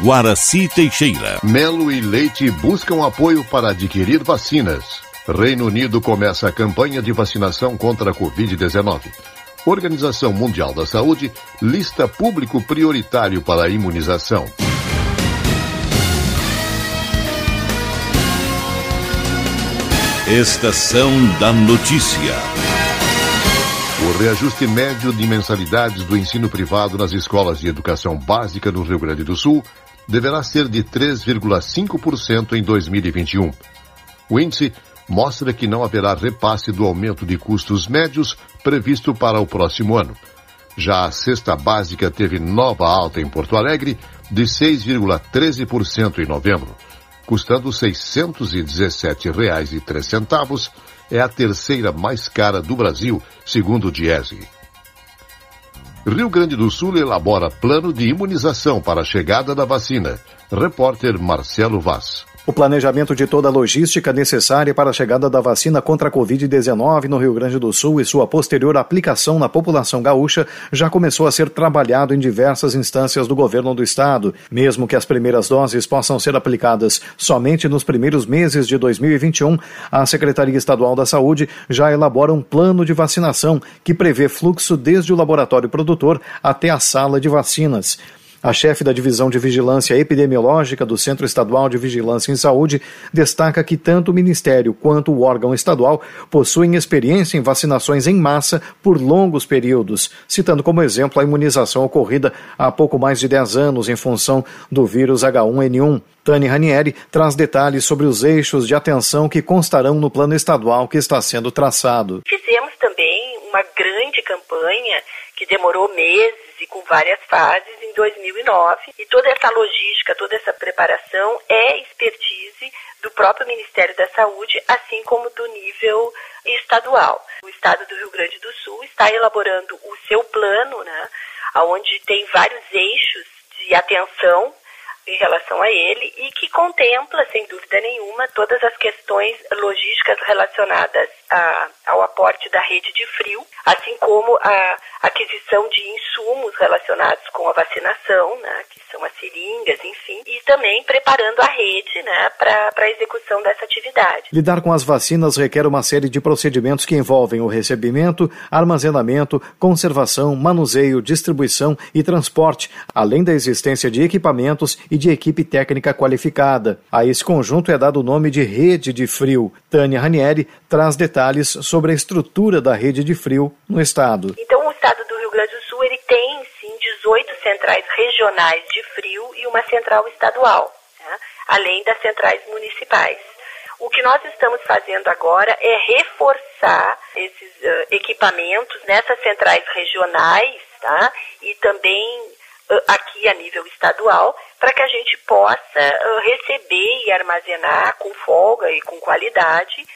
Guaraci Teixeira. Melo e Leite buscam apoio para adquirir vacinas. Reino Unido começa a campanha de vacinação contra a Covid-19. Organização Mundial da Saúde lista público prioritário para a imunização. Estação da Notícia. O reajuste médio de mensalidades do ensino privado nas escolas de educação básica no Rio Grande do Sul deverá ser de 3,5% em 2021. O índice mostra que não haverá repasse do aumento de custos médios previsto para o próximo ano. Já a cesta básica teve nova alta em Porto Alegre de 6,13% em novembro custando R$ 617,03, é a terceira mais cara do Brasil, segundo o Diese. Rio Grande do Sul elabora plano de imunização para a chegada da vacina. Repórter Marcelo Vaz. O planejamento de toda a logística necessária para a chegada da vacina contra a Covid-19 no Rio Grande do Sul e sua posterior aplicação na população gaúcha já começou a ser trabalhado em diversas instâncias do governo do estado. Mesmo que as primeiras doses possam ser aplicadas somente nos primeiros meses de 2021, a Secretaria Estadual da Saúde já elabora um plano de vacinação que prevê fluxo desde o laboratório produtor até a sala de vacinas. A chefe da Divisão de Vigilância Epidemiológica do Centro Estadual de Vigilância em Saúde destaca que tanto o Ministério quanto o órgão estadual possuem experiência em vacinações em massa por longos períodos, citando como exemplo a imunização ocorrida há pouco mais de 10 anos em função do vírus H1N1. Tani Ranieri traz detalhes sobre os eixos de atenção que constarão no plano estadual que está sendo traçado. Grande campanha que demorou meses e com várias fases em 2009. E toda essa logística, toda essa preparação é expertise do próprio Ministério da Saúde, assim como do nível estadual. O Estado do Rio Grande do Sul está elaborando o seu plano, né, onde tem vários eixos de atenção em relação a ele e que contempla, sem dúvida nenhuma, todas as questões logísticas relacionadas a, ao aporte da rede de frio, assim como a aquisição de insumos relacionados com a vacinação, né, que são as seringas, enfim, e também preparando a rede né, para a execução dessa atividade. Lidar com as vacinas requer uma série de procedimentos que envolvem o recebimento, armazenamento, conservação, manuseio, distribuição e transporte, além da existência de equipamentos e de equipe técnica qualificada. A esse conjunto é dado o nome de rede de frio. Tânia Ranieri traz detalhes sobre a estrutura da rede de frio no estado. Então, o estado do Rio Grande do Sul ele tem sim 18 centrais regionais de frio e uma central estadual, né? além das centrais municipais. O que nós estamos fazendo agora é reforçar esses uh, equipamentos nessas centrais regionais, tá? E também uh, aqui a nível estadual, para que a gente possa receber e armazenar com folga e com qualidade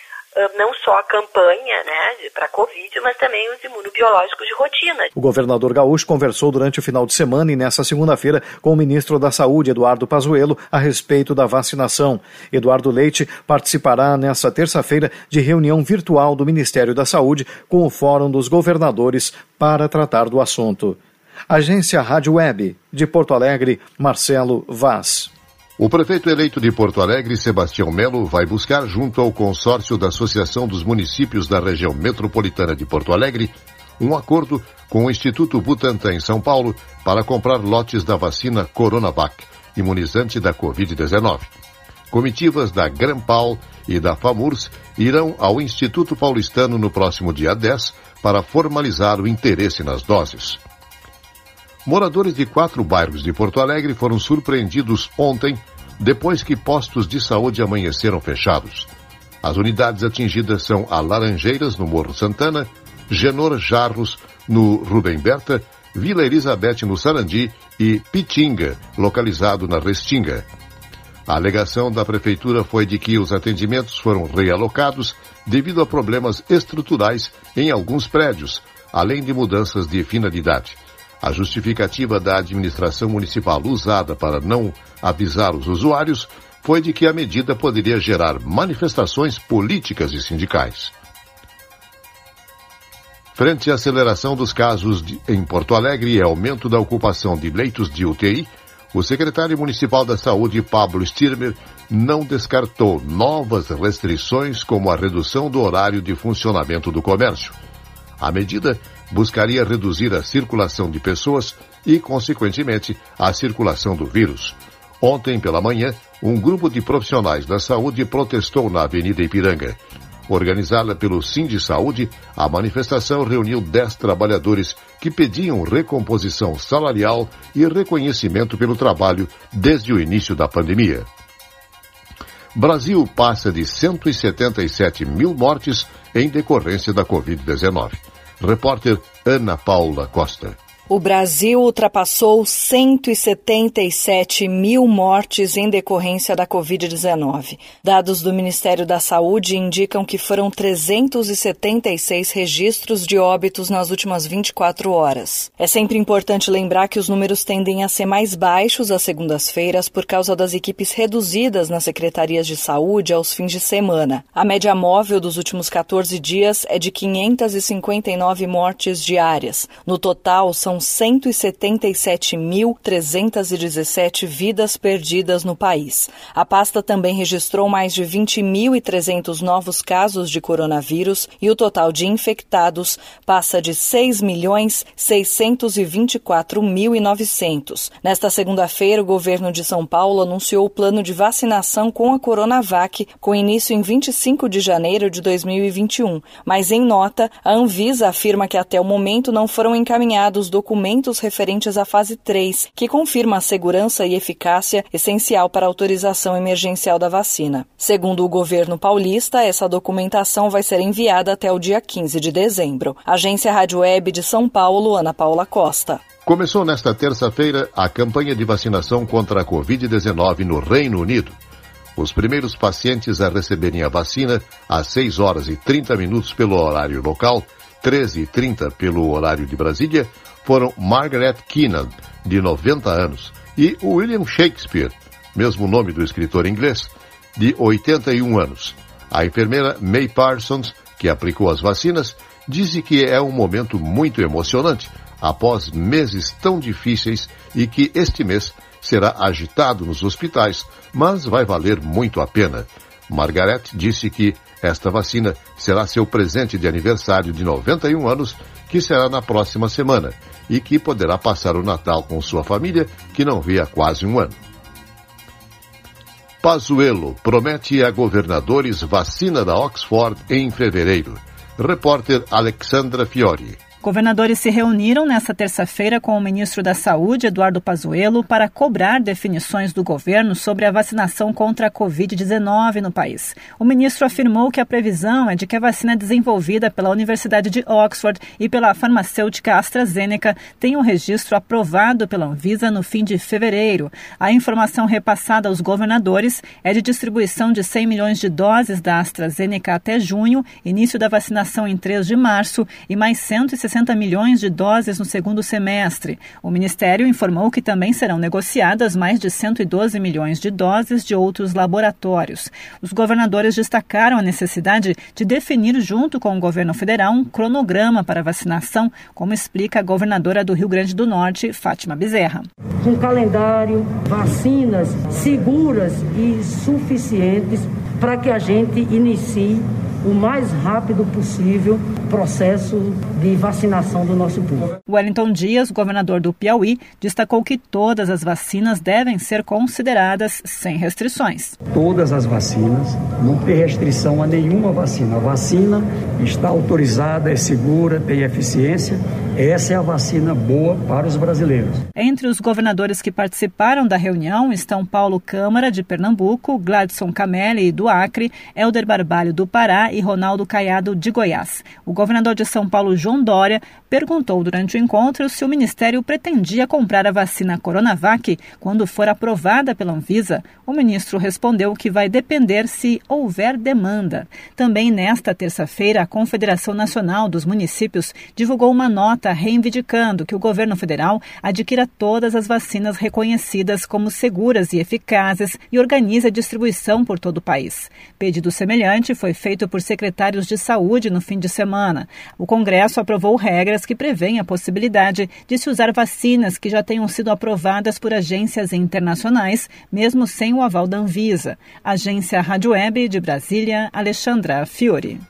não só a campanha né, para a Covid, mas também os imunobiológicos de rotina. O governador Gaúcho conversou durante o final de semana e nesta segunda-feira com o ministro da Saúde, Eduardo Pazuello, a respeito da vacinação. Eduardo Leite participará nesta terça-feira de reunião virtual do Ministério da Saúde com o Fórum dos Governadores para tratar do assunto. Agência Rádio Web, de Porto Alegre, Marcelo Vaz. O prefeito eleito de Porto Alegre, Sebastião Melo, vai buscar, junto ao consórcio da Associação dos Municípios da Região Metropolitana de Porto Alegre, um acordo com o Instituto Butantan em São Paulo para comprar lotes da vacina Coronavac, imunizante da Covid-19. Comitivas da Grampal e da FAMURS irão ao Instituto Paulistano no próximo dia 10 para formalizar o interesse nas doses. Moradores de quatro bairros de Porto Alegre foram surpreendidos ontem, depois que postos de saúde amanheceram fechados. As unidades atingidas são a Laranjeiras, no Morro Santana, Genor Jarros, no Rubem Berta, Vila Elizabeth, no Sarandi e Pitinga, localizado na Restinga. A alegação da Prefeitura foi de que os atendimentos foram realocados devido a problemas estruturais em alguns prédios, além de mudanças de finalidade. A justificativa da administração municipal usada para não avisar os usuários foi de que a medida poderia gerar manifestações políticas e sindicais. Frente à aceleração dos casos de, em Porto Alegre e aumento da ocupação de leitos de UTI, o secretário municipal da Saúde, Pablo Stirmer, não descartou novas restrições como a redução do horário de funcionamento do comércio. A medida buscaria reduzir a circulação de pessoas e, consequentemente, a circulação do vírus. Ontem pela manhã, um grupo de profissionais da saúde protestou na Avenida Ipiranga. Organizada pelo Sim de Saúde, a manifestação reuniu 10 trabalhadores que pediam recomposição salarial e reconhecimento pelo trabalho desde o início da pandemia. Brasil passa de 177 mil mortes em decorrência da Covid-19. Repórter Ana Paula Costa. O Brasil ultrapassou 177 mil mortes em decorrência da Covid-19. Dados do Ministério da Saúde indicam que foram 376 registros de óbitos nas últimas 24 horas. É sempre importante lembrar que os números tendem a ser mais baixos às segundas-feiras por causa das equipes reduzidas nas secretarias de saúde aos fins de semana. A média móvel dos últimos 14 dias é de 559 mortes diárias. No total, são 177.317 vidas perdidas no país. A pasta também registrou mais de 20.300 novos casos de coronavírus e o total de infectados passa de 6.624.900. Nesta segunda-feira, o governo de São Paulo anunciou o plano de vacinação com a Coronavac, com início em 25 de janeiro de 2021. Mas em nota, a Anvisa afirma que até o momento não foram encaminhados documentos documentos referentes à fase 3, que confirma a segurança e eficácia essencial para a autorização emergencial da vacina. Segundo o governo paulista, essa documentação vai ser enviada até o dia 15 de dezembro. Agência Rádio Web de São Paulo, Ana Paula Costa. Começou nesta terça-feira a campanha de vacinação contra a Covid-19 no Reino Unido. Os primeiros pacientes a receberem a vacina às 6 horas e 30 minutos pelo horário local, 13 e 30 pelo horário de Brasília, foram Margaret Keenan, de 90 anos, e William Shakespeare, mesmo nome do escritor inglês, de 81 anos. A enfermeira May Parsons, que aplicou as vacinas, disse que é um momento muito emocionante após meses tão difíceis e que este mês será agitado nos hospitais, mas vai valer muito a pena. Margaret disse que esta vacina será seu presente de aniversário de 91 anos, que será na próxima semana, e que poderá passar o Natal com sua família, que não vê há quase um ano. Pazuello promete a governadores vacina da Oxford em fevereiro. Repórter Alexandra Fiori. Governadores se reuniram nesta terça-feira com o ministro da Saúde, Eduardo Pazuello, para cobrar definições do governo sobre a vacinação contra a Covid-19 no país. O ministro afirmou que a previsão é de que a vacina desenvolvida pela Universidade de Oxford e pela farmacêutica AstraZeneca tenha um registro aprovado pela Anvisa no fim de fevereiro. A informação repassada aos governadores é de distribuição de 100 milhões de doses da AstraZeneca até junho, início da vacinação em 3 de março e mais 160 60 milhões de doses no segundo semestre. O Ministério informou que também serão negociadas mais de 112 milhões de doses de outros laboratórios. Os governadores destacaram a necessidade de definir, junto com o governo federal, um cronograma para vacinação, como explica a governadora do Rio Grande do Norte, Fátima Bezerra. Um calendário, vacinas seguras e suficientes para que a gente inicie o mais rápido possível o processo de vacinação do nosso povo. Wellington Dias, governador do Piauí, destacou que todas as vacinas devem ser consideradas sem restrições. Todas as vacinas, não tem restrição a nenhuma vacina. A vacina está autorizada, é segura, tem eficiência. Essa é a vacina boa para os brasileiros. Entre os governadores que participaram da reunião estão Paulo Câmara, de Pernambuco, Gladson Camelli, do Acre, Helder Barbalho, do Pará e Ronaldo Caiado, de Goiás. O governador de São Paulo, João Dória, perguntou durante o encontro se o ministério pretendia comprar a vacina Coronavac quando for aprovada pela Anvisa. O ministro respondeu que vai depender se houver demanda. Também nesta terça-feira, a Confederação Nacional dos Municípios divulgou uma nota reivindicando que o governo federal adquira todas as vacinas reconhecidas como seguras e eficazes e organize a distribuição por todo o país. Pedido semelhante foi feito por secretários de saúde no fim de semana. O Congresso aprovou regras que prevêem a possibilidade de se usar vacinas que já tenham sido aprovadas por agências internacionais, mesmo sem o aval da Anvisa. Agência Rádio Web de Brasília, Alexandra Fiore.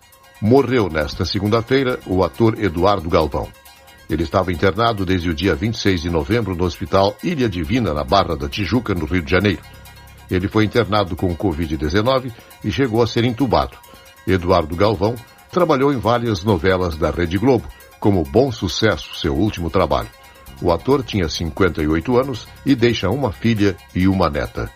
Morreu nesta segunda-feira o ator Eduardo Galvão. Ele estava internado desde o dia 26 de novembro no Hospital Ilha Divina, na Barra da Tijuca, no Rio de Janeiro. Ele foi internado com Covid-19 e chegou a ser entubado. Eduardo Galvão trabalhou em várias novelas da Rede Globo, como Bom Sucesso, seu último trabalho. O ator tinha 58 anos e deixa uma filha e uma neta.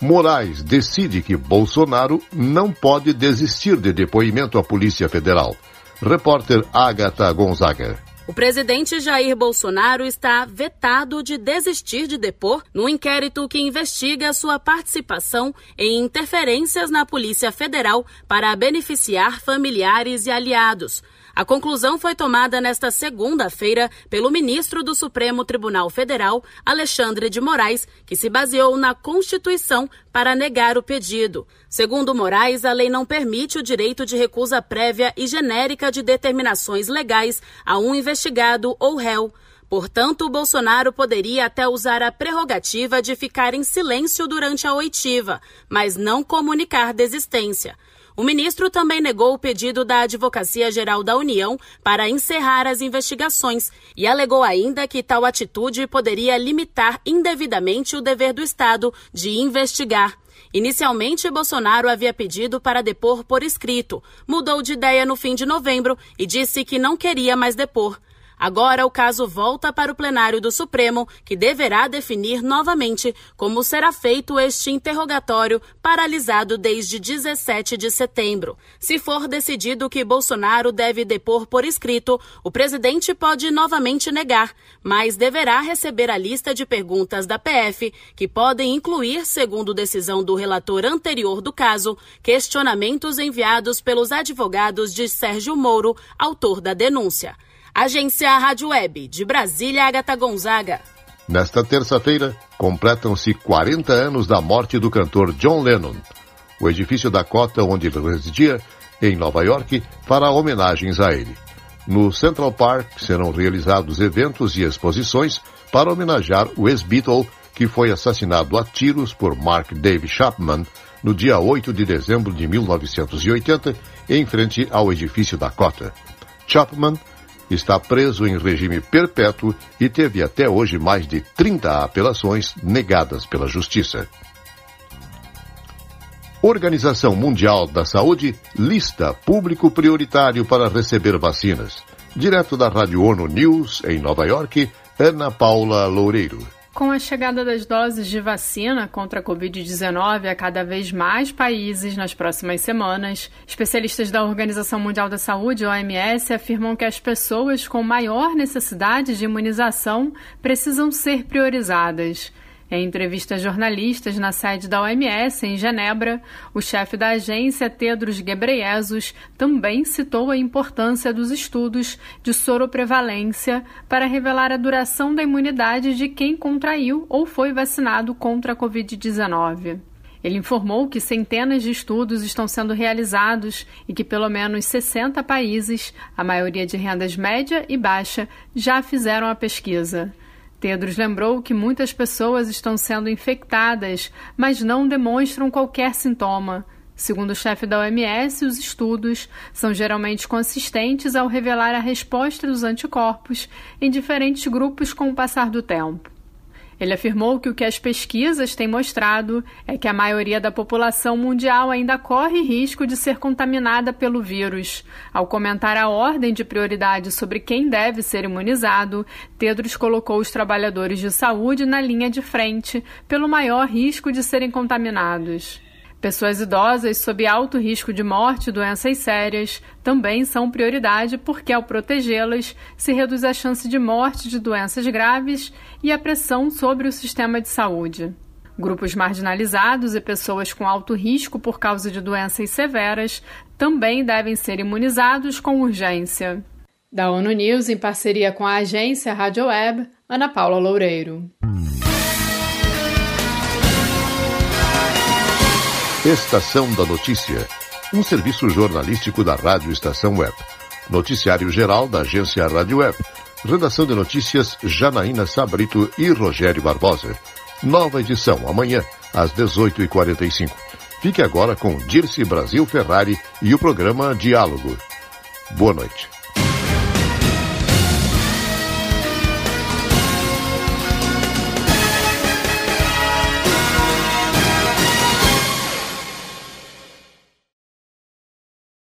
Moraes decide que Bolsonaro não pode desistir de depoimento à Polícia Federal. Repórter Agatha Gonzaga. O presidente Jair Bolsonaro está vetado de desistir de depor no inquérito que investiga sua participação em interferências na Polícia Federal para beneficiar familiares e aliados. A conclusão foi tomada nesta segunda-feira pelo ministro do Supremo Tribunal Federal, Alexandre de Moraes, que se baseou na Constituição para negar o pedido. Segundo Moraes, a lei não permite o direito de recusa prévia e genérica de determinações legais a um investigado ou réu. Portanto, Bolsonaro poderia até usar a prerrogativa de ficar em silêncio durante a oitiva, mas não comunicar desistência. O ministro também negou o pedido da Advocacia Geral da União para encerrar as investigações e alegou ainda que tal atitude poderia limitar indevidamente o dever do Estado de investigar. Inicialmente, Bolsonaro havia pedido para depor por escrito, mudou de ideia no fim de novembro e disse que não queria mais depor. Agora o caso volta para o plenário do Supremo, que deverá definir novamente como será feito este interrogatório paralisado desde 17 de setembro. Se for decidido que Bolsonaro deve depor por escrito, o presidente pode novamente negar, mas deverá receber a lista de perguntas da PF, que podem incluir, segundo decisão do relator anterior do caso, questionamentos enviados pelos advogados de Sérgio Moro, autor da denúncia. Agência Rádio Web, de Brasília, Agatha Gonzaga. Nesta terça-feira, completam-se 40 anos da morte do cantor John Lennon. O edifício da cota onde ele residia, em Nova York, fará homenagens a ele. No Central Park serão realizados eventos e exposições para homenagear o ex-Beatle que foi assassinado a tiros por Mark Dave Chapman no dia 8 de dezembro de 1980, em frente ao edifício da Cota. Chapman está preso em regime perpétuo e teve até hoje mais de 30 apelações negadas pela Justiça. Organização Mundial da Saúde lista público prioritário para receber vacinas. Direto da Rádio ONU News, em Nova York, Ana Paula Loureiro. Com a chegada das doses de vacina contra a Covid-19 a cada vez mais países nas próximas semanas, especialistas da Organização Mundial da Saúde, OMS, afirmam que as pessoas com maior necessidade de imunização precisam ser priorizadas. Em entrevista a jornalistas na sede da OMS, em Genebra, o chefe da agência, Tedros Ghebreyesus, também citou a importância dos estudos de soroprevalência para revelar a duração da imunidade de quem contraiu ou foi vacinado contra a Covid-19. Ele informou que centenas de estudos estão sendo realizados e que pelo menos 60 países, a maioria de rendas média e baixa, já fizeram a pesquisa. Tedros lembrou que muitas pessoas estão sendo infectadas, mas não demonstram qualquer sintoma. Segundo o chefe da OMS, os estudos são geralmente consistentes ao revelar a resposta dos anticorpos em diferentes grupos com o passar do tempo. Ele afirmou que o que as pesquisas têm mostrado é que a maioria da população mundial ainda corre risco de ser contaminada pelo vírus. Ao comentar a ordem de prioridade sobre quem deve ser imunizado, Tedros colocou os trabalhadores de saúde na linha de frente, pelo maior risco de serem contaminados. Pessoas idosas sob alto risco de morte e doenças sérias também são prioridade porque, ao protegê-las, se reduz a chance de morte de doenças graves e a pressão sobre o sistema de saúde. Grupos marginalizados e pessoas com alto risco por causa de doenças severas também devem ser imunizados com urgência. Da ONU News, em parceria com a agência Rádio Web, Ana Paula Loureiro. Estação da Notícia, um serviço jornalístico da Rádio Estação Web. Noticiário geral da agência Rádio Web. Redação de notícias Janaína Sabrito e Rogério Barbosa. Nova edição amanhã, às 18h45. Fique agora com Dirce Brasil Ferrari e o programa Diálogo. Boa noite.